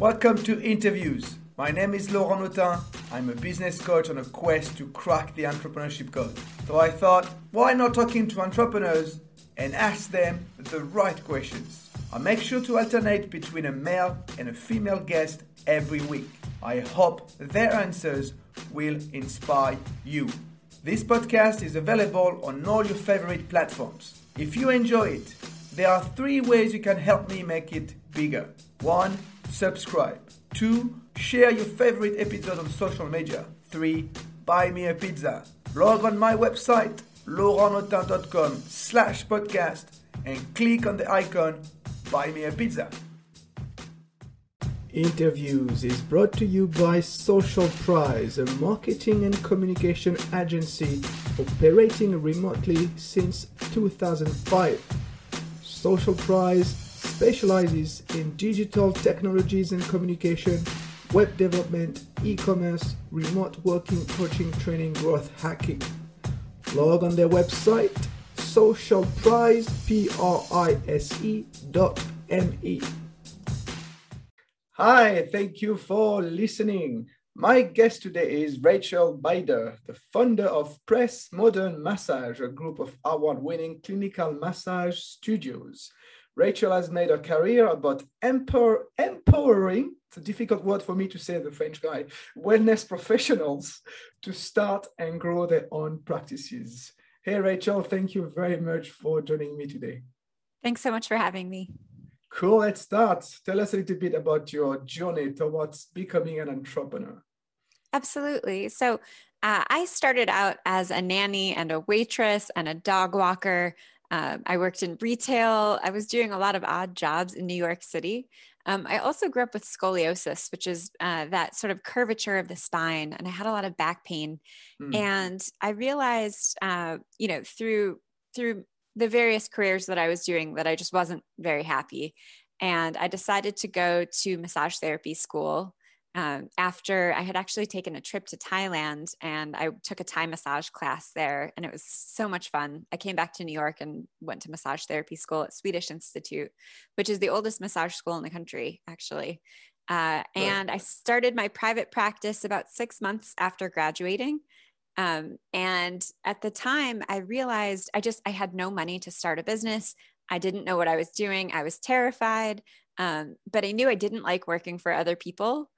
Welcome to Interviews. My name is Laurent Autain. I'm a business coach on a quest to crack the entrepreneurship code. So I thought, why not talking to entrepreneurs and ask them the right questions? I make sure to alternate between a male and a female guest every week. I hope their answers will inspire you. This podcast is available on all your favorite platforms. If you enjoy it, there are three ways you can help me make it bigger. One, subscribe. Two, share your favorite episode on social media. Three, buy me a pizza. Log on my website, laurentautain.com slash podcast and click on the icon, buy me a pizza. Interviews is brought to you by Social Prize, a marketing and communication agency operating remotely since 2005. Social Prize specializes in digital technologies and communication, web development, e-commerce, remote working, coaching, training, growth hacking. Log on their website m-e. Hi, thank you for listening. My guest today is Rachel Beider, the founder of Press Modern Massage, a group of award-winning clinical massage studios. Rachel has made a career about empower, empowering, it's a difficult word for me to say, the French guy, wellness professionals to start and grow their own practices. Hey, Rachel, thank you very much for joining me today. Thanks so much for having me. Cool, let's start. Tell us a little bit about your journey towards becoming an entrepreneur. Absolutely. So, uh, I started out as a nanny and a waitress and a dog walker. Um, I worked in retail. I was doing a lot of odd jobs in New York City. Um, I also grew up with scoliosis, which is uh, that sort of curvature of the spine, and I had a lot of back pain. Mm. And I realized, uh, you know, through through the various careers that I was doing, that I just wasn't very happy. And I decided to go to massage therapy school um, after I had actually taken a trip to Thailand and I took a Thai massage class there, and it was so much fun. I came back to New York and went to massage therapy school at Swedish Institute, which is the oldest massage school in the country, actually. Uh, and I started my private practice about six months after graduating. Um, and at the time, I realized I just I had no money to start a business. I didn't know what I was doing. I was terrified, um, but I knew I didn't like working for other people.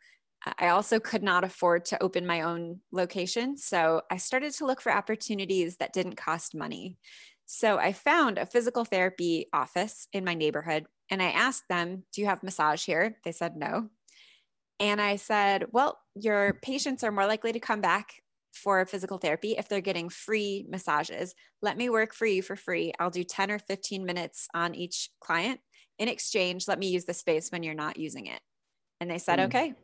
I also could not afford to open my own location. So I started to look for opportunities that didn't cost money. So I found a physical therapy office in my neighborhood and I asked them, Do you have massage here? They said no. And I said, Well, your patients are more likely to come back for physical therapy if they're getting free massages. Let me work for you for free. I'll do 10 or 15 minutes on each client. In exchange, let me use the space when you're not using it. And they said, mm. Okay.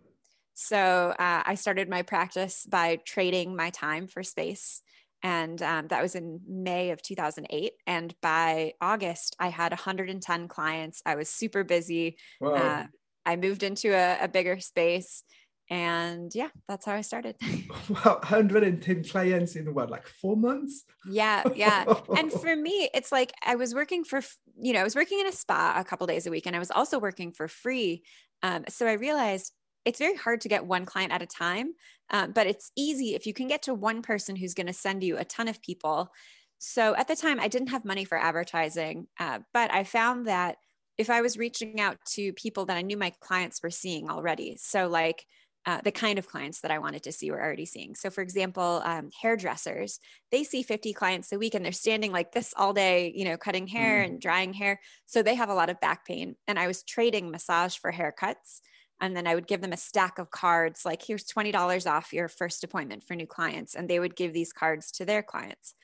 So uh, I started my practice by trading my time for space. And um, that was in May of 2008. And by August, I had 110 clients. I was super busy. Wow. Uh, I moved into a, a bigger space and yeah that's how i started wow 110 clients in what like four months yeah yeah and for me it's like i was working for you know i was working in a spa a couple days a week and i was also working for free um, so i realized it's very hard to get one client at a time, um, but it's easy if you can get to one person who's going to send you a ton of people. So at the time, I didn't have money for advertising, uh, but I found that if I was reaching out to people that I knew my clients were seeing already, so like uh, the kind of clients that I wanted to see were already seeing. So, for example, um, hairdressers, they see 50 clients a week and they're standing like this all day, you know, cutting hair mm. and drying hair. So, they have a lot of back pain. And I was trading massage for haircuts and then I would give them a stack of cards like here's $20 off your first appointment for new clients and they would give these cards to their clients.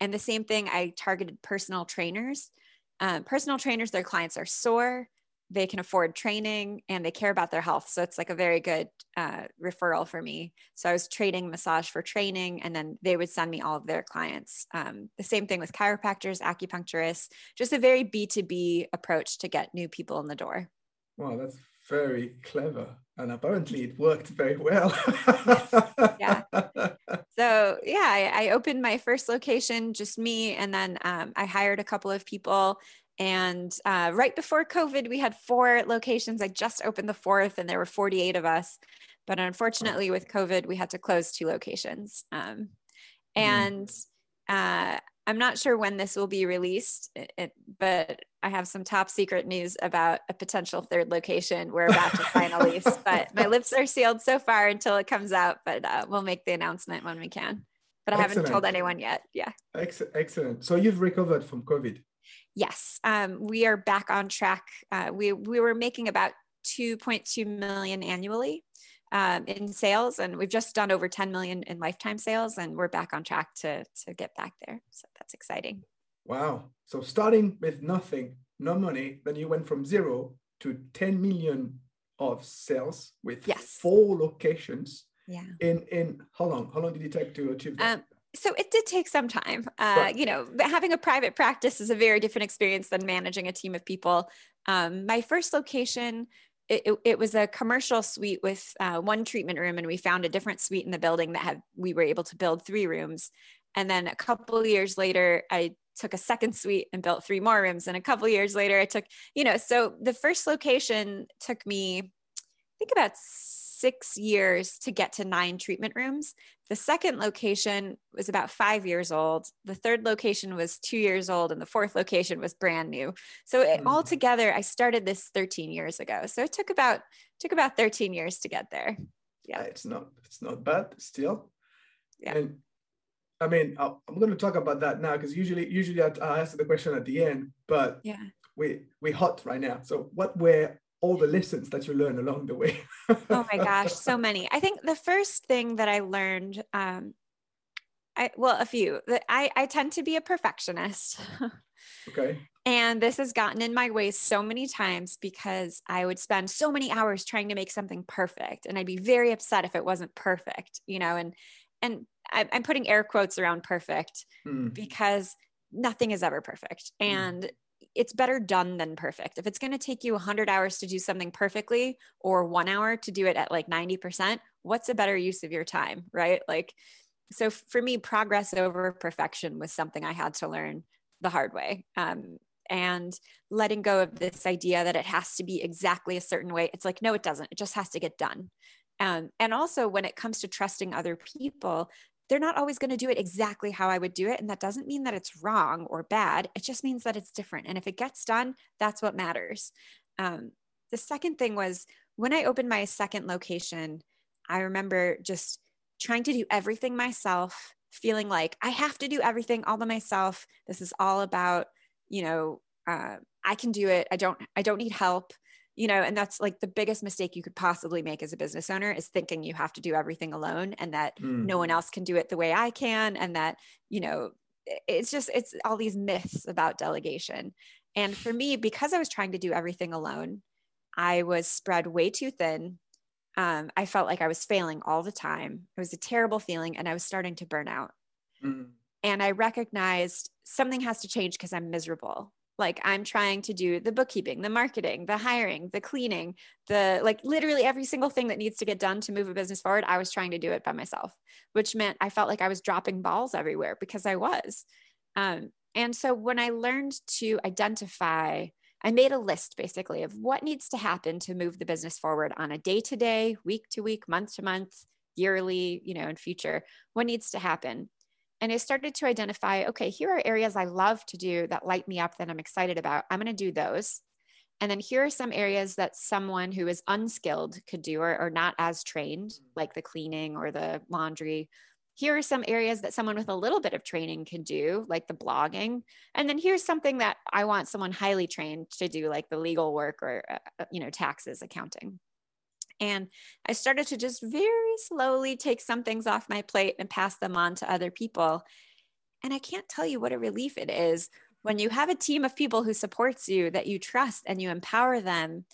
And the same thing I targeted personal trainers. Um, personal trainers their clients are sore they can afford training and they care about their health. So it's like a very good uh, referral for me. So i was trading massage for training and then they would send me all of their clients. Um, the same thing with chiropractors acupuncturists just a very b2b approach to get new people in the door. Wow that's very clever and apparently it worked very well yeah so yeah I, I, opened my first location just me and then um, i hired a couple of people and uh, right before COVID, we had four locations. I just opened the fourth, and there were 48 of us. But unfortunately, with COVID, we had to close two locations. Um, mm-hmm. and uh, I'm not sure when this will be released, it, but I have some top secret news about a potential third location. We're about to sign a lease, but my lips are sealed so far until it comes out. But uh, we'll make the announcement when we can. But I Excellent. haven't told anyone yet. Yeah. Excellent. So you've recovered from COVID. Yes, um, we are back on track. Uh, we we were making about 2.2 million annually um, in sales, and we've just done over 10 million in lifetime sales, and we're back on track to to get back there. So that's exciting. Wow! So starting with nothing, no money, then you went from zero to 10 million of sales with yes. four locations. Yeah. In in how long? How long did it take to achieve that? Um, so it did take some time. Uh, you know, having a private practice is a very different experience than managing a team of people. Um, my first location, it, it, it, was a commercial suite with uh, one treatment room, and we found a different suite in the building that had we were able to build three rooms. And then a couple years later, I took a second suite and built three more rooms. And a couple years later, I took, you know, so the first location took me, I think about six years to get to nine treatment rooms. The second location was about five years old. The third location was two years old, and the fourth location was brand new. So it, mm. all together, I started this 13 years ago. So it took about took about 13 years to get there. Yeah, it's not it's not bad still. Yeah. And I mean, i am going to talk about that now because usually usually I, I ask the question at the end, but yeah, we we hot right now. So what were all the lessons that you learn along the way? oh my gosh, so many. I think the first thing that I learned, um, I well, a few. That I I tend to be a perfectionist. okay. And this has gotten in my way so many times because I would spend so many hours trying to make something perfect, and I'd be very upset if it wasn't perfect, you know. And and I'm putting air quotes around perfect mm. because nothing is ever perfect, mm. and it's better done than perfect. If it's going to take you 100 hours to do something perfectly or 1 hour to do it at like 90%, what's a better use of your time, right? Like so for me progress over perfection was something I had to learn the hard way. Um, and letting go of this idea that it has to be exactly a certain way. It's like, no, it doesn't. It just has to get done. Um, and also, when it comes to trusting other people, they're not always going to do it exactly how I would do it. And that doesn't mean that it's wrong or bad. It just means that it's different. And if it gets done, that's what matters. Um, the second thing was when I opened my second location, I remember just trying to do everything myself, feeling like I have to do everything all by myself. This is all about, you know, uh, I can do it. I don't, I don't need help you know and that's like the biggest mistake you could possibly make as a business owner is thinking you have to do everything alone and that mm. no one else can do it the way i can and that you know it's just it's all these myths about delegation. And for me because i was trying to do everything alone i was spread way too thin. Um, i felt like i was failing all the time. It was a terrible feeling and i was starting to burn out. Mm. and i recognized something has to change because i'm miserable like i'm trying to do the bookkeeping the marketing the hiring the cleaning the like literally every single thing that needs to get done to move a business forward i was trying to do it by myself which meant i felt like i was dropping balls everywhere because i was. Um, and so when i learned to identify i made a list basically of what needs to happen to move the business forward on a day to day week to week month to month yearly you know in future what needs to happen and I started to identify okay, here are areas I love to do that light me up, that I'm excited about. I'm going to do those. And then here are some areas that someone who is unskilled could do or, or not as trained, like the cleaning or the laundry. Here are some areas that someone with a little bit of training can do, like the blogging. And then here's something that I want someone highly trained to do, like the legal work or, uh, you know, taxes, accounting. And I started to just very slowly take some things off my plate and pass them on to other people. And I can't tell you what a relief it is when you have a team of people who supports you that you trust and you empower them.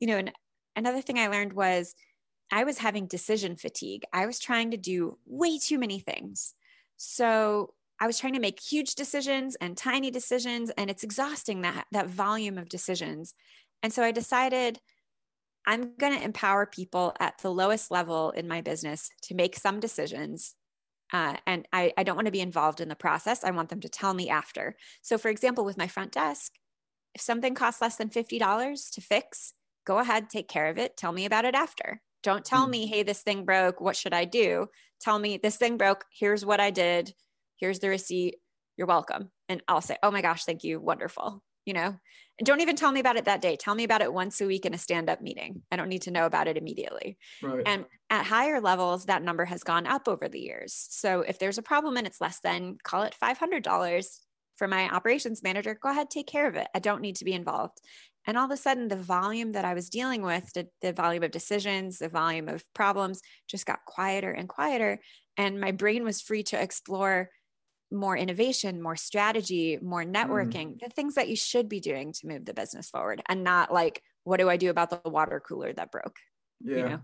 You know, and another thing I learned was I was having decision fatigue. I was trying to do way too many things. So I was trying to make huge decisions and tiny decisions, and it's exhausting that that volume of decisions. And so I decided I'm going to empower people at the lowest level in my business to make some decisions. Uh, and I, I don't want to be involved in the process. I want them to tell me after. So, for example, with my front desk, if something costs less than $50 to fix, go ahead, take care of it. Tell me about it after. Don't tell mm. me, hey, this thing broke. What should I do? Tell me, this thing broke. Here's what I did. Here's the receipt. You're welcome. And I'll say, oh my gosh, thank you. Wonderful. You know, and don't even tell me about it that day. Tell me about it once a week in a stand up meeting. I don't need to know about it immediately. Right. And at higher levels, that number has gone up over the years. So if there's a problem and it's less than, call it $500 for my operations manager, go ahead, take care of it. I don't need to be involved. And all of a sudden, the volume that I was dealing with, the, the volume of decisions, the volume of problems just got quieter and quieter. And my brain was free to explore more innovation, more strategy, more mm. networking, mm. the things that you should be doing to move the business forward and not like, what do I do about the water cooler that broke? Yeah. You know?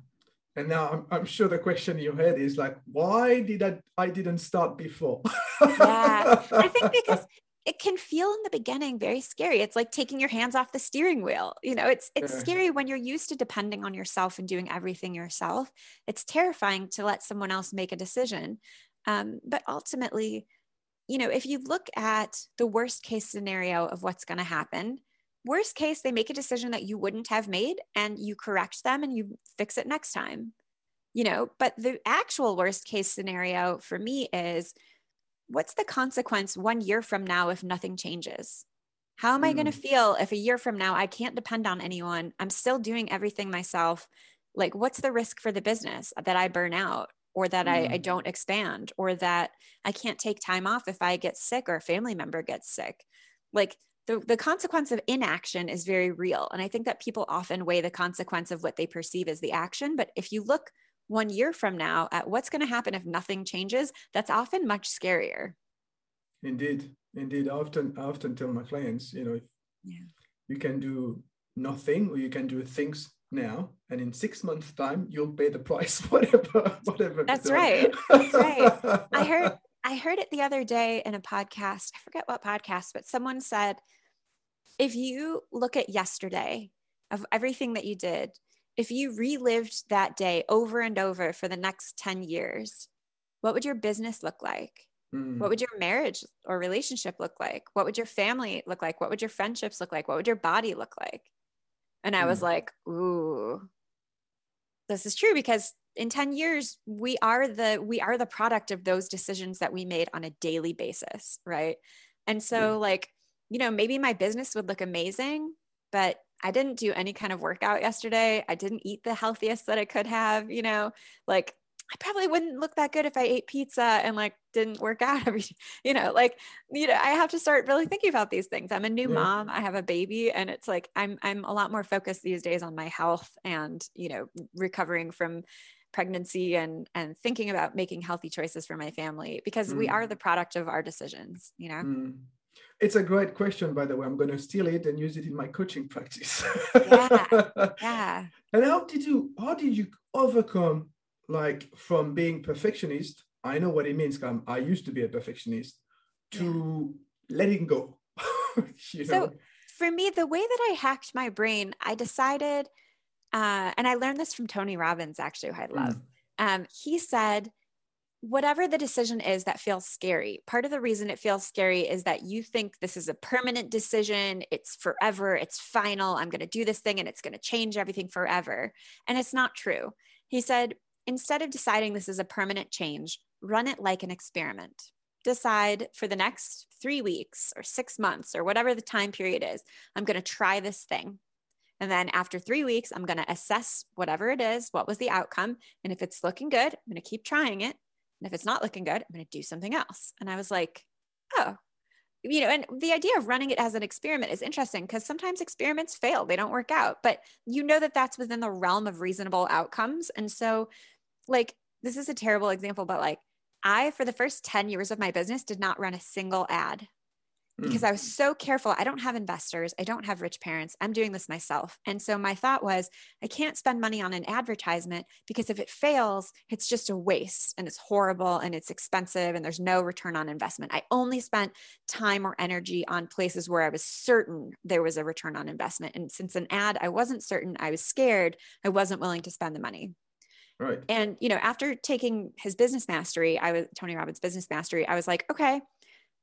And now I'm, I'm sure the question in your head is like, why did I, I didn't start before? yeah. I think because it can feel in the beginning very scary. It's like taking your hands off the steering wheel. You know, it's it's yeah. scary when you're used to depending on yourself and doing everything yourself. It's terrifying to let someone else make a decision. Um, but ultimately, you know, if you look at the worst case scenario of what's going to happen, worst case, they make a decision that you wouldn't have made and you correct them and you fix it next time. You know, but the actual worst case scenario for me is what's the consequence one year from now if nothing changes? How am I going to mm. feel if a year from now I can't depend on anyone? I'm still doing everything myself. Like, what's the risk for the business that I burn out or that mm. I, I mm. don't expand or that I can't take time off if I get sick or a family member gets sick? Like, the, the consequence of inaction is very real. And I think that people often weigh the consequence of what they perceive as the action. But if you look one year from now at what's going to happen if nothing changes, that's often much scarier. Indeed, indeed. I often, I often tell my clients, you know, if yeah. you can do nothing or you can do things now, and in six months' time, you'll pay the price, whatever, whatever. That's right. That's right. I heard, I heard it the other day in a podcast. I forget what podcast, but someone said, if you look at yesterday of everything that you did if you relived that day over and over for the next 10 years, what would your business look like? Mm. What would your marriage or relationship look like? What would your family look like? What would your friendships look like? What would your body look like? And I mm. was like, ooh, this is true because in 10 years we are the we are the product of those decisions that we made on a daily basis, right? And so like, you know, maybe my business would look amazing, but I didn't do any kind of workout yesterday. I didn't eat the healthiest that I could have, you know, like I probably wouldn't look that good if I ate pizza and like didn't work out every, you know, like, you know, I have to start really thinking about these things. I'm a new yeah. mom. I have a baby and it's like, I'm, I'm a lot more focused these days on my health and, you know, recovering from pregnancy and, and thinking about making healthy choices for my family because mm. we are the product of our decisions, you know? Mm. It's a great question, by the way. I'm going to steal it and use it in my coaching practice. yeah, yeah. And how did you how did you overcome like from being perfectionist? I know what it means. I used to be a perfectionist to yeah. letting go. you know? So for me, the way that I hacked my brain, I decided, uh, and I learned this from Tony Robbins, actually, who I love. Mm. Um, he said whatever the decision is that feels scary, part of the reason it feels scary is that you think this is a permanent decision, it's forever, it's final, I'm going to do this thing and it's going to change everything forever. And it's not true. He said, instead of deciding this is a permanent change, run it like an experiment. Decide for the next three weeks or six months or whatever the time period is, I'm going to try this thing. And then after three weeks, I'm going to assess whatever it is, what was the outcome. And if it's looking good, I'm going to keep trying it. And if it's not looking good, I'm going to do something else. And I was like, oh, you know, and the idea of running it as an experiment is interesting because sometimes experiments fail, they don't work out, but you know that that's within the realm of reasonable outcomes. And so, like, this is a terrible example, but like, I, for the first 10 years of my business, did not run a single ad because mm. I was so careful. I don't have investors. I don't have rich parents. I'm doing this myself. And so my thought was, I can't spend money on an advertisement because if it fails, it's just a waste and it's horrible and it's expensive and there's no return on investment. I only spent time or energy on places where I was certain there was a return on investment. And since an ad, I wasn't certain, I was scared, I wasn't willing to spend the money. Right. And, you know, after taking his business mastery, I was Tony Robbins business mastery, I was like, okay,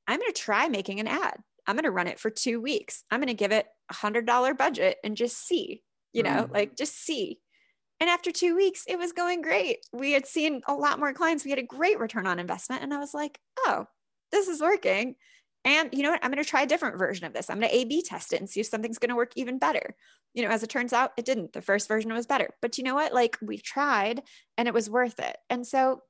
I'm going to try making an ad. I'm going to run it for two weeks. I'm going to give it a hundred dollar budget and just see, you know, mm. like just see. And after two weeks, it was going great. We had seen a lot more clients. We had a great return on investment. And I was like, oh, this is working. And you know what? I'm going to try a different version of this. I'm going to A B test it and see if something's going to work even better. You know, as it turns out, it didn't. The first version was better. But you know what? Like we tried and it was worth it. And so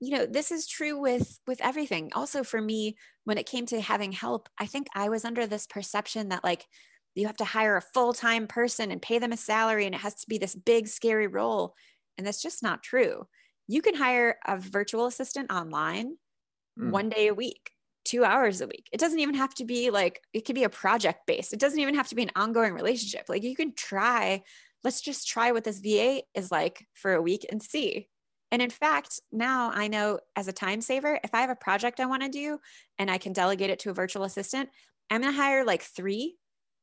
you know this is true with with everything also for me when it came to having help i think i was under this perception that like you have to hire a full-time person and pay them a salary and it has to be this big scary role and that's just not true you can hire a virtual assistant online mm. one day a week two hours a week. It doesn't even have to be like it could be a project based. It doesn't even have to be an ongoing relationship. Like you can try. Let's just try what this va is like for a week and see. And in fact, now I know as a time saver, if I have a project I want to do and I can delegate it to a virtual assistant, I'm going to hire like three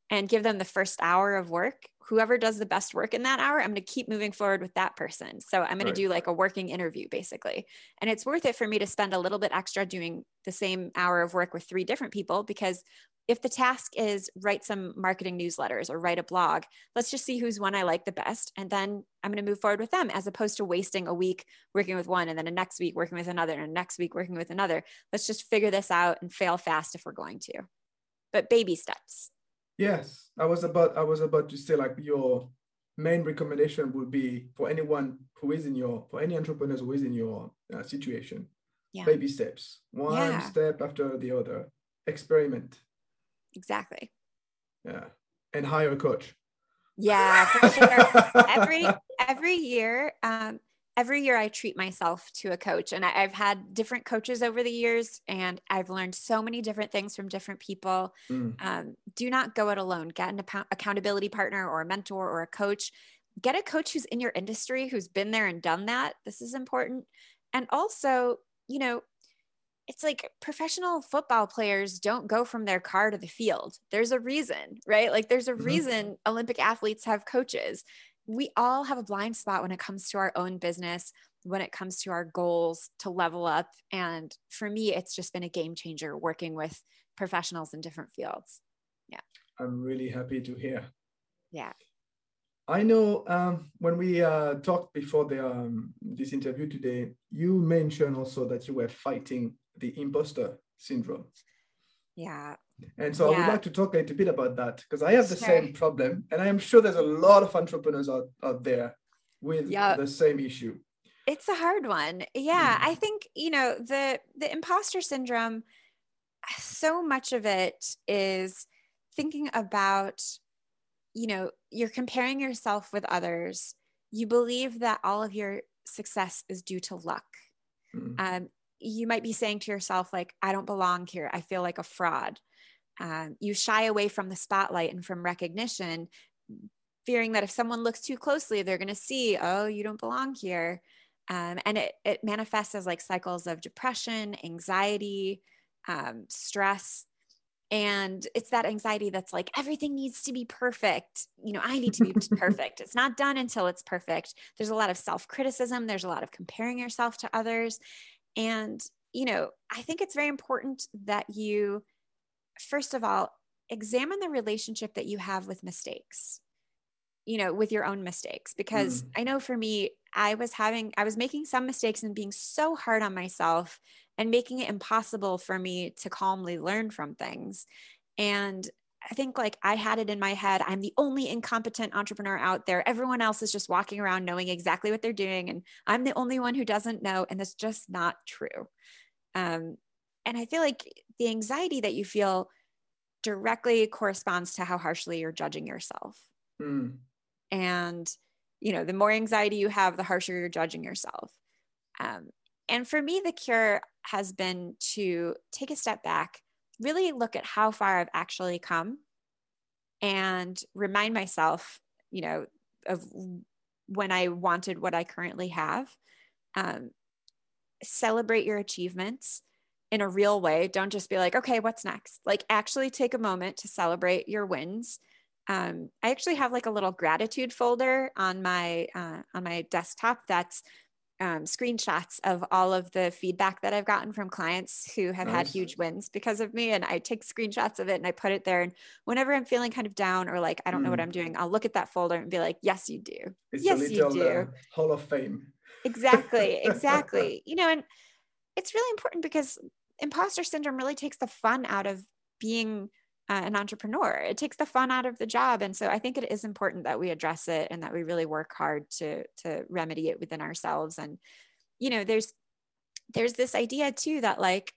and give them the first hour of work. Whoever does the best work in that hour, I'm going to keep moving forward with that person. So I'm going right. to do like a working interview basically. And it's worth it for me to spend a little bit extra doing the same hour of work with three different people because if the task is write some marketing newsletters or write a blog, let's just see who's one I like the best. And then I'm going to move forward with them as opposed to wasting a week working with one and then a next week working with another and a next week working with another. Let's just figure this out and fail fast if we're going to. But baby steps. Yes. I was about I was about to say like your main recommendation would be for anyone who is in your for any entrepreneurs who is in your uh, situation. Yeah. Baby steps. One yeah. step after the other. Experiment Exactly. Yeah. And hire a coach. Yeah, for sure. every every year, um, every year I treat myself to a coach, and I, have had different coaches over the years, and I've learned so many different things from different people. Mm. Um, do not go it alone. Get an account- accountability partner or a mentor or a coach. Get a coach who's in your industry, who's been there and done that. This is important. And also, you know, it's like professional football players don't go from their car to the field. There's a reason, right? Like there's a mm-hmm. reason Olympic athletes have coaches. We all have a blind spot when it comes to our own business, when it comes to our goals to level up. And for me, it's just been a game changer working with professionals in different fields. Yeah. I'm really happy to hear. Yeah. I know um, when we uh, talked before the, um, this interview today, you mentioned also that you were fighting the imposter syndrome. Yeah. And so yeah. I would like to talk a little bit about that because I have the sure. same problem. And I am sure there's a lot of entrepreneurs out, out there with yep. the same issue. It's a hard one. Yeah. Mm. I think, you know, the the imposter syndrome, so much of it is thinking about, you know, you're comparing yourself with others. You believe that all of your success is due to luck. Mm. Um, you might be saying to yourself, like, I don't belong here. I feel like a fraud. Um, you shy away from the spotlight and from recognition, fearing that if someone looks too closely, they're going to see, oh, you don't belong here. Um, and it, it manifests as like cycles of depression, anxiety, um, stress. And it's that anxiety that's like, everything needs to be perfect. You know, I need to be perfect. It's not done until it's perfect. There's a lot of self criticism, there's a lot of comparing yourself to others. And, you know, I think it's very important that you, first of all, examine the relationship that you have with mistakes, you know, with your own mistakes. Because mm. I know for me, I was having, I was making some mistakes and being so hard on myself and making it impossible for me to calmly learn from things. And I think like I had it in my head, I'm the only incompetent entrepreneur out there. Everyone else is just walking around knowing exactly what they're doing. And I'm the only one who doesn't know. And that's just not true. Um, and I feel like the anxiety that you feel directly corresponds to how harshly you're judging yourself. Mm. And, you know, the more anxiety you have, the harsher you're judging yourself. Um, and for me, the cure has been to take a step back really look at how far I've actually come and remind myself, you know, of when I wanted what I currently have. Um, celebrate your achievements in a real way. Don't just be like, okay, what's next? Like, actually take a moment to celebrate your wins. Um, I actually have like a little gratitude folder on my uh, on my desktop that's um, screenshots of all of the feedback that I've gotten from clients who have nice. had huge wins because of me. And I take screenshots of it and I put it there. And whenever I'm feeling kind of down or like, I don't mm. know what mm. I'm doing, I'll look at that folder and be like, yes, you do. It's yes, you do. Uh, Hall of Fame. Exactly. Exactly. you know, and it's really important because imposter syndrome really takes the fun out of being uh, an entrepreneur. It takes the fun out of the job, and so I think it is important that we address it and that we really work hard to to remedy it within ourselves. And you know, there's there's this idea too that like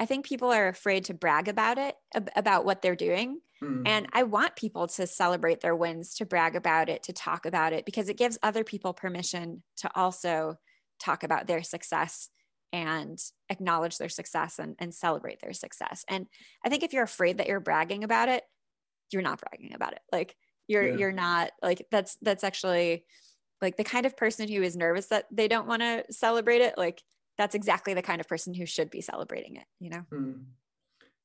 I think people are afraid to brag about it about what they're doing. Mm. And I want people to celebrate their wins, to brag about it, to talk about it, because it gives other people permission to also talk about their success and acknowledge their success and, and celebrate their success. And I think if you're afraid that you're bragging about it, you're not bragging about it. Like you're yeah. you're not like that's that's actually like the kind of person who is nervous that they don't want to celebrate it. Like that's exactly the kind of person who should be celebrating it. You know. Mm.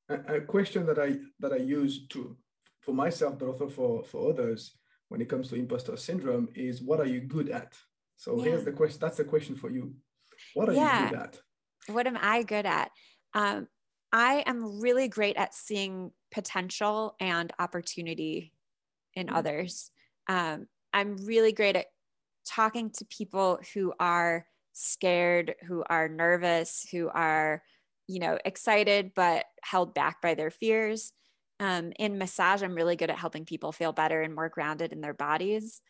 A, a question that I that I use to for myself, but also for for others when it comes to imposter syndrome is what are you good at? So yeah. here's the question. That's the question for you. What are yeah. you good at? What am I good at? Um, I am really great at seeing potential and opportunity in mm-hmm. others. Um, I'm really great at talking to people who are scared, who are nervous, who are, you know, excited but held back by their fears. Um, in massage, I'm really good at helping people feel better and more grounded in their bodies.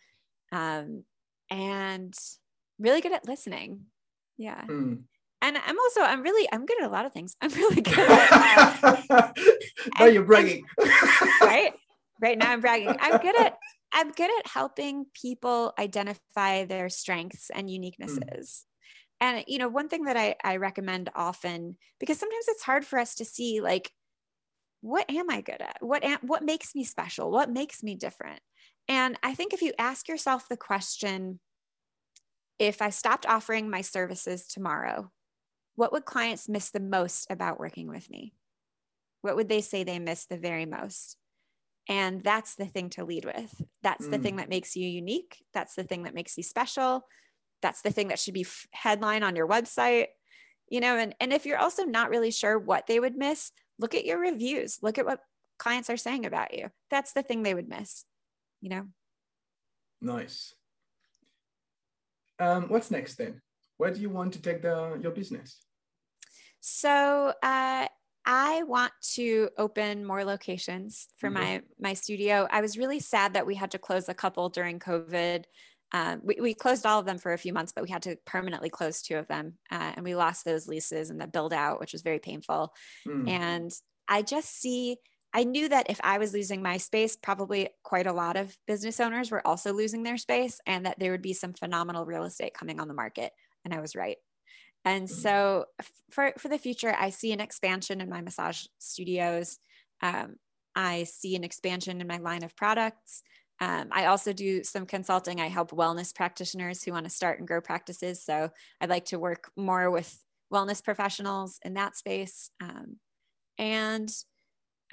Um, and really good at listening. Yeah. Mm. And I'm also, I'm really, I'm good at a lot of things. I'm really good at. Now you're bragging. right? Right now I'm bragging. I'm good at, I'm good at helping people identify their strengths and hmm. uniquenesses. Mm. And, you know, one thing that I, I recommend often, because sometimes it's hard for us to see, like, what am I good at? What, am, what makes me special? What makes me different? And I think if you ask yourself the question, if I stopped offering my services tomorrow, what would clients miss the most about working with me? What would they say they miss the very most? And that's the thing to lead with. That's mm. the thing mm. that makes you unique. That's the thing that makes you special. That's the thing that should be headline on your website. You know, and, and if you're also not really sure what they would miss, look at your reviews, look at what clients are saying about you. That's the thing they would miss, you know? Nice. Um, what's next then? Where do you want to take the, your business? So uh, I want to open more locations for mm-hmm. my my studio. I was really sad that we had to close a couple during COVID. Um, we, we closed all of them for a few months, but we had to permanently close two of them, uh, and we lost those leases and the build out, which was very painful. Mm. And I just see I knew that if I was losing my space, probably quite a lot of business owners were also losing their space and that there would be some phenomenal real estate coming on the market. And I was right. And mm-hmm. so for, for the future, I see an expansion in my massage studios. Um, I see an expansion in my line of products. Um, I also do some consulting. I help wellness practitioners who want to start and grow practices. So I'd like to work more with wellness professionals in that space. Um, and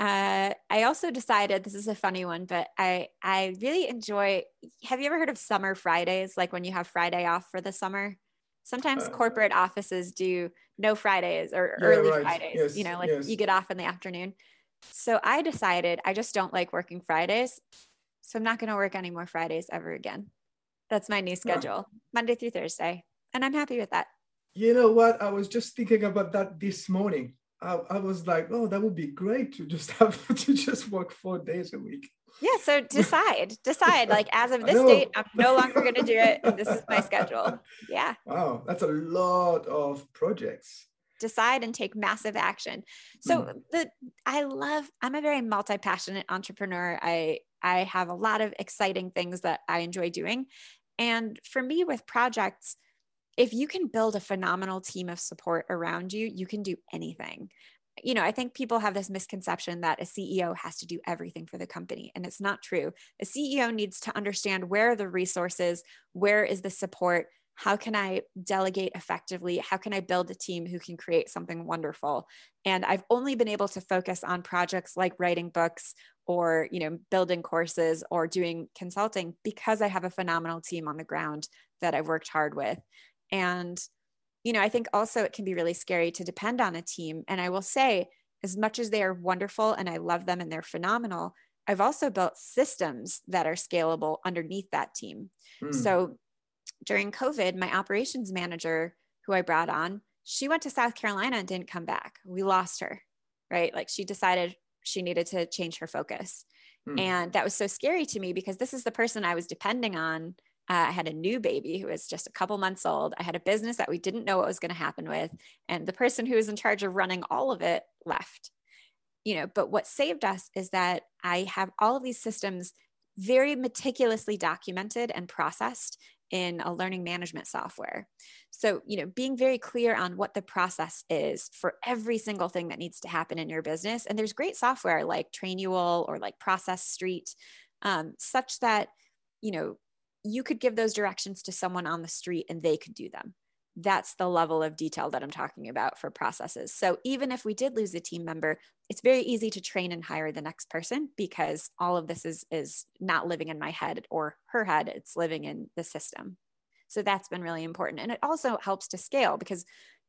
uh, I also decided this is a funny one, but I I really enjoy. Have you ever heard of summer Fridays? Like when you have Friday off for the summer. Sometimes uh, corporate offices do no Fridays or yeah, early right. Fridays. Yes, you know, like yes. you get off in the afternoon. So I decided I just don't like working Fridays, so I'm not going to work any more Fridays ever again. That's my new schedule, Monday through Thursday, and I'm happy with that. You know what? I was just thinking about that this morning. I, I was like, oh, that would be great to just have to just work four days a week. Yeah. So decide, decide. Like as of this date, I'm no longer going to do it. This is my schedule. Yeah. Wow, that's a lot of projects. Decide and take massive action. So mm. the I love. I'm a very multi passionate entrepreneur. I I have a lot of exciting things that I enjoy doing, and for me with projects if you can build a phenomenal team of support around you, you can do anything. You know, I think people have this misconception that a CEO has to do everything for the company, and it's not true. A CEO needs to understand where are the resources, where is the support, how can I delegate effectively? How can I build a team who can create something wonderful? And I've only been able to focus on projects like writing books or, you know, building courses or doing consulting because I have a phenomenal team on the ground that I've worked hard with. And, you know, I think also it can be really scary to depend on a team. And I will say, as much as they are wonderful and I love them and they're phenomenal, I've also built systems that are scalable underneath that team. Mm. So during COVID, my operations manager, who I brought on, she went to South Carolina and didn't come back. We lost her, right? Like she decided she needed to change her focus. Mm. And that was so scary to me because this is the person I was depending on. Uh, I had a new baby who was just a couple months old. I had a business that we didn't know what was going to happen with. And the person who was in charge of running all of it left. You know, but what saved us is that I have all of these systems very meticulously documented and processed in a learning management software. So, you know, being very clear on what the process is for every single thing that needs to happen in your business. And there's great software like Trainual or like Process Street, um, such that, you know, you could give those directions to someone on the street and they could do them that's the level of detail that I'm talking about for processes. So even if we did lose a team member, it's very easy to train and hire the next person because all of this is is not living in my head or her head, it's living in the system. So that's been really important. And it also helps to scale because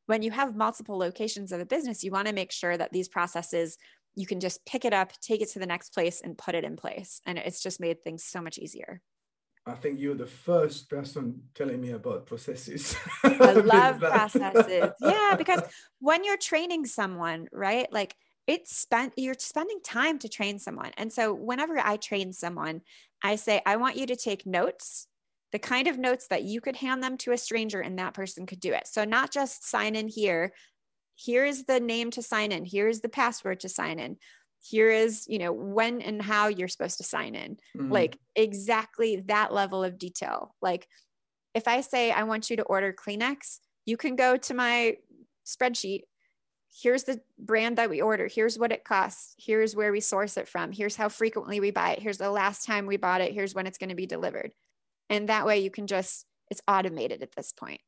when you have multiple locations of a business, you want to make sure that these processes you can just pick it up, take it to the next place and put it in place. And it's just made things so much easier. I think you're the first person telling me about processes. I love processes. Yeah, because when you're training someone, right? Like it's spent you're spending time to train someone. And so whenever I train someone, I say I want you to take notes, the kind of notes that you could hand them to a stranger and that person could do it. So not just sign in here, here's the name to sign in, here's the password to sign in here is you know when and how you're supposed to sign in. Mm-hmm. like exactly that level of detail. Like if i say i want you to order kleenex you can go to my spreadsheet. Here's the brand that we order. Here's what it costs. Here's where we source it from. Here's how frequently we buy it. Here's the last time we bought it. Here's when it's going to be delivered. And that way you can just it's automated at this point.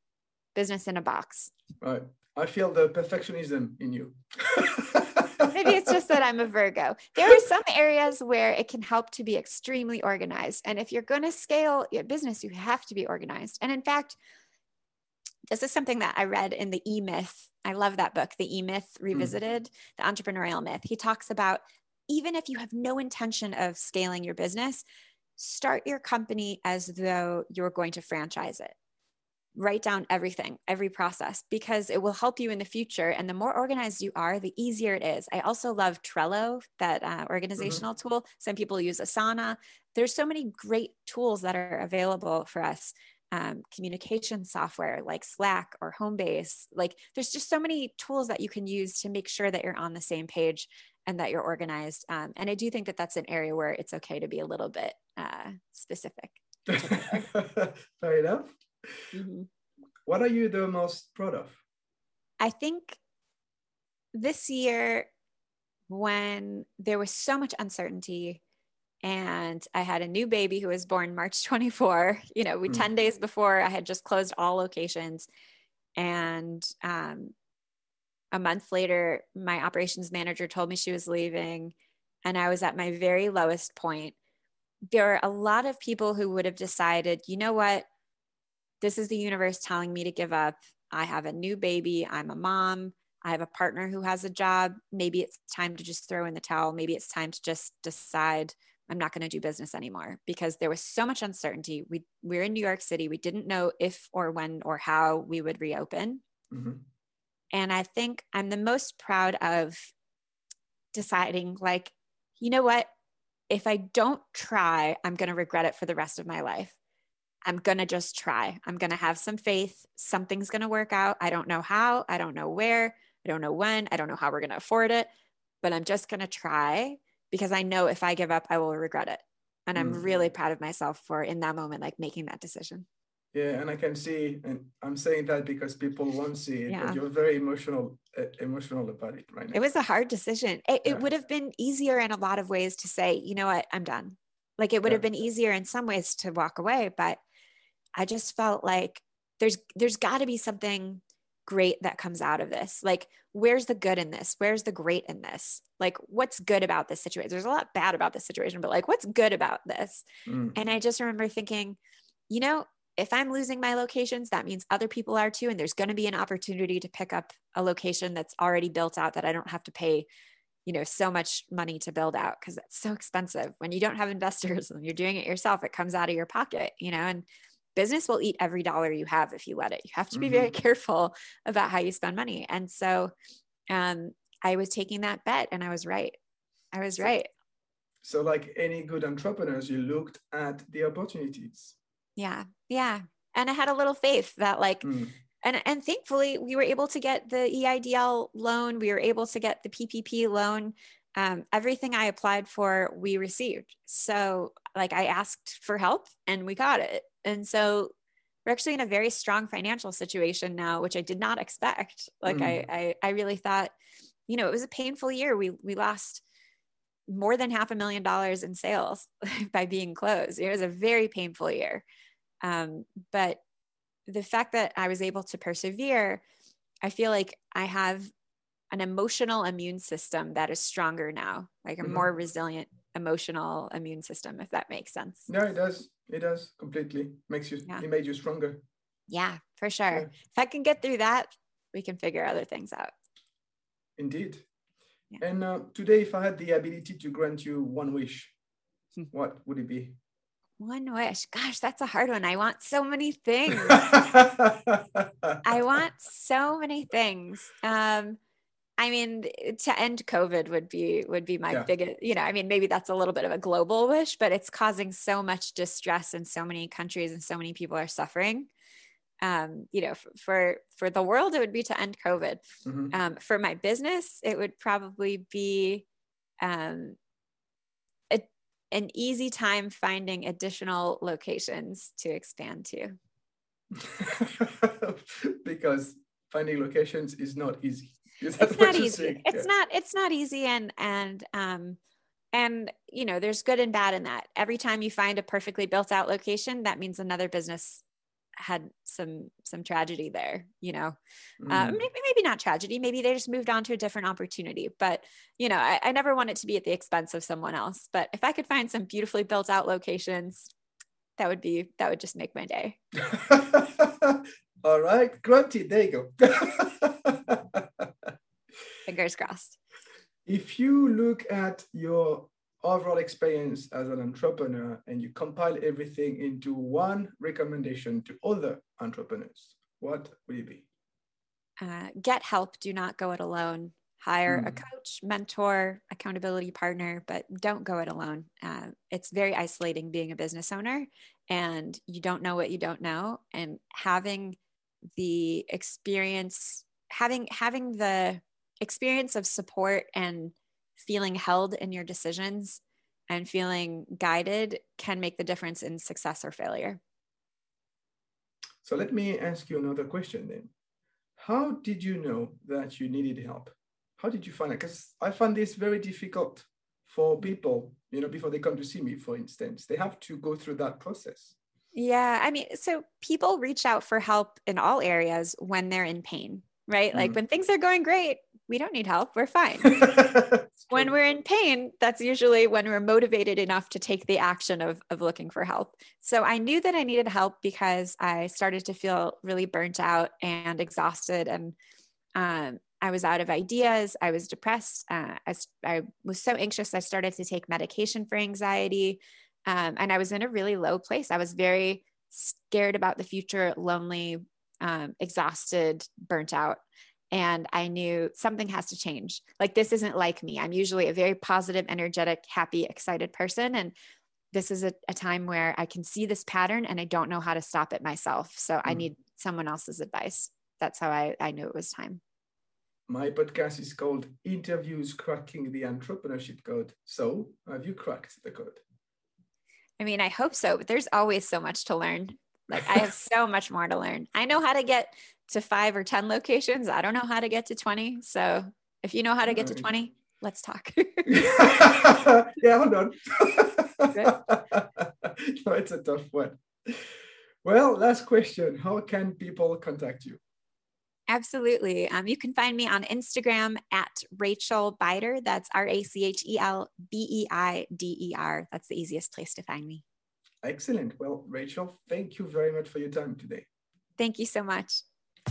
Business in a box. Right i feel the perfectionism in you Maybe it's just that I'm a Virgo. There are some areas where it can help to be extremely organized. And if you're going to scale your business, you have to be organized. And in fact, this is something that I read in the E Myth. I love that book, The E Myth. Revisited, mm. the entrepreneurial myth. He talks about even if you have no intention of scaling your business, start your company as though you're going to franchise it write down everything, every process, because it will help you in the future. And the more organized you are, the easier it is. I also love Trello, that uh, mm-hmm. organizational mm-hmm. tool. Some people use Asana. There's so many great tools that are available for us. Um, communication software like Slack or Homebase. Like there's just so many tools that you can use to make sure that you're on the same page and that you're organized. Um, and I do think that that's an area where it's okay to be a little bit uh, specific. Fair enough. Mm-hmm. What are you the most proud of? I think this year, when there was so much uncertainty, and I had a new baby who was born March 24, you know, we mm. 10 days before I had just closed all locations. And um, a month later, my operations manager told me she was leaving, and I was at my very lowest point. There are a lot of people who would have decided, you know what, this is the universe telling me to give up. I have a new baby. I'm a mom. I have a partner who has a job. Maybe it's time to just throw in the towel. Maybe it's time to just decide I'm not going to do business anymore because there was so much uncertainty. We we're in New York City. We didn't know if or when or how we would reopen. Mm-hmm. And I think I'm the most proud of deciding like, you know what? If I don't try, I'm going to regret it for the rest of my life. I'm going to just try. I'm going to have some faith. Something's going to work out. I don't know how. I don't know where. I don't know when. I don't know how we're going to afford it, but I'm just going to try because I know if I give up, I will regret it. And I'm mm. really proud of myself for in that moment, like making that decision. Yeah, and I can see, and I'm saying that because people won't see it, yeah. but you're very emotional, uh, emotional about it right now. It was a hard decision. It, yeah. it, would have been easier in a lot of ways to say, you know what, I'm done. Like it would yeah. have been easier in some ways to walk away, but I just felt like there's there's got to be something great that comes out of this. Like where's the good in this? Where's the great in this? Like what's good about this situation? There's a lot bad about this situation, but like what's good about this? Mm. And I just remember thinking, you know, if I'm losing my locations, that means other people are too. And there's going to be an opportunity to pick up a location that's already built out that I don't have to pay, you know, so much money to build out because that's so expensive. When you don't have investors and you're doing it yourself, it comes out of your pocket, you know, and business will eat every dollar you have if you let it. You have to be mm-hmm. very careful about how you spend money. And so um, I was taking that bet and I was right. I was right. So, like any good entrepreneurs, you looked at the opportunities. Yeah. Yeah. And I had a little faith that, like, mm. and, and thankfully, we were able to get the EIDL loan. We were able to get the PPP loan. Um, everything I applied for, we received. So, like, I asked for help and we got it. And so, we're actually in a very strong financial situation now, which I did not expect. Like, mm. I, I, I really thought, you know, it was a painful year. We, we lost more than half a million dollars in sales by being closed. It was a very painful year. Um, but the fact that I was able to persevere, I feel like I have an emotional immune system that is stronger now, like a mm-hmm. more resilient emotional immune system, if that makes sense. No, it does. It does completely. Makes you, yeah. it made you stronger. Yeah, for sure. Yeah. If I can get through that, we can figure other things out. Indeed. Yeah. And uh, today, if I had the ability to grant you one wish, hmm. what would it be? One wish. Gosh, that's a hard one. I want so many things. I want so many things. Um, I mean, to end COVID would be would be my yeah. biggest. You know, I mean, maybe that's a little bit of a global wish, but it's causing so much distress in so many countries, and so many people are suffering um, you know, for, for the world, it would be to end COVID. Mm-hmm. Um, for my business, it would probably be um, a, an easy time finding additional locations to expand to. because finding locations is not easy. It's not easy. It's yeah. not. It's not easy, and and um, and you know, there's good and bad in that. Every time you find a perfectly built out location, that means another business had some some tragedy there you know mm. uh, maybe, maybe not tragedy maybe they just moved on to a different opportunity but you know I, I never want it to be at the expense of someone else but if i could find some beautifully built out locations that would be that would just make my day all right grunty there you go fingers crossed if you look at your overall experience as an entrepreneur and you compile everything into one recommendation to other entrepreneurs, what would it be? Uh, get help. Do not go it alone. Hire mm. a coach, mentor, accountability partner, but don't go it alone. Uh, it's very isolating being a business owner and you don't know what you don't know. And having the experience, having having the experience of support and feeling held in your decisions and feeling guided can make the difference in success or failure. So let me ask you another question then. How did you know that you needed help? How did you find it? Because I find this very difficult for people, you know, before they come to see me, for instance. They have to go through that process. Yeah. I mean, so people reach out for help in all areas when they're in pain, right? Like mm. when things are going great, we don't need help. We're fine. when we're in pain, that's usually when we're motivated enough to take the action of, of looking for help. So I knew that I needed help because I started to feel really burnt out and exhausted. And um, I was out of ideas. I was depressed. Uh, I, I, was so anxious. I started to take medication for anxiety. Um, and I was in a really low place. I was very scared about the future, lonely, um, exhausted, burnt out and I knew something has to change. Like, this isn't like me. I'm usually a very positive, energetic, happy, excited person. And this is a, a time where I can see this pattern and I don't know how to stop it myself. So mm-hmm. I need someone else's advice. That's how I, I knew it was time. My podcast is called Interviews Cracking the Entrepreneurship Code. So, have you cracked the code? I mean, I hope so, but there's always so much to learn. Like, I have so much more to learn. I know how to get to five or 10 locations. I don't know how to get to 20. So if you know how to get to 20, let's talk. yeah, hold on. no, it's a tough one. Well, last question How can people contact you? Absolutely. Um, you can find me on Instagram at Rachel Beider. That's R A C H E L B E I D E R. That's the easiest place to find me. Excellent. Well, Rachel, thank you very much for your time today. Thank you so much.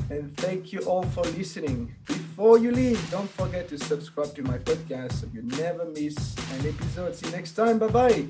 And thank you all for listening. Before you leave, don't forget to subscribe to my podcast so you never miss an episode. See you next time. Bye bye.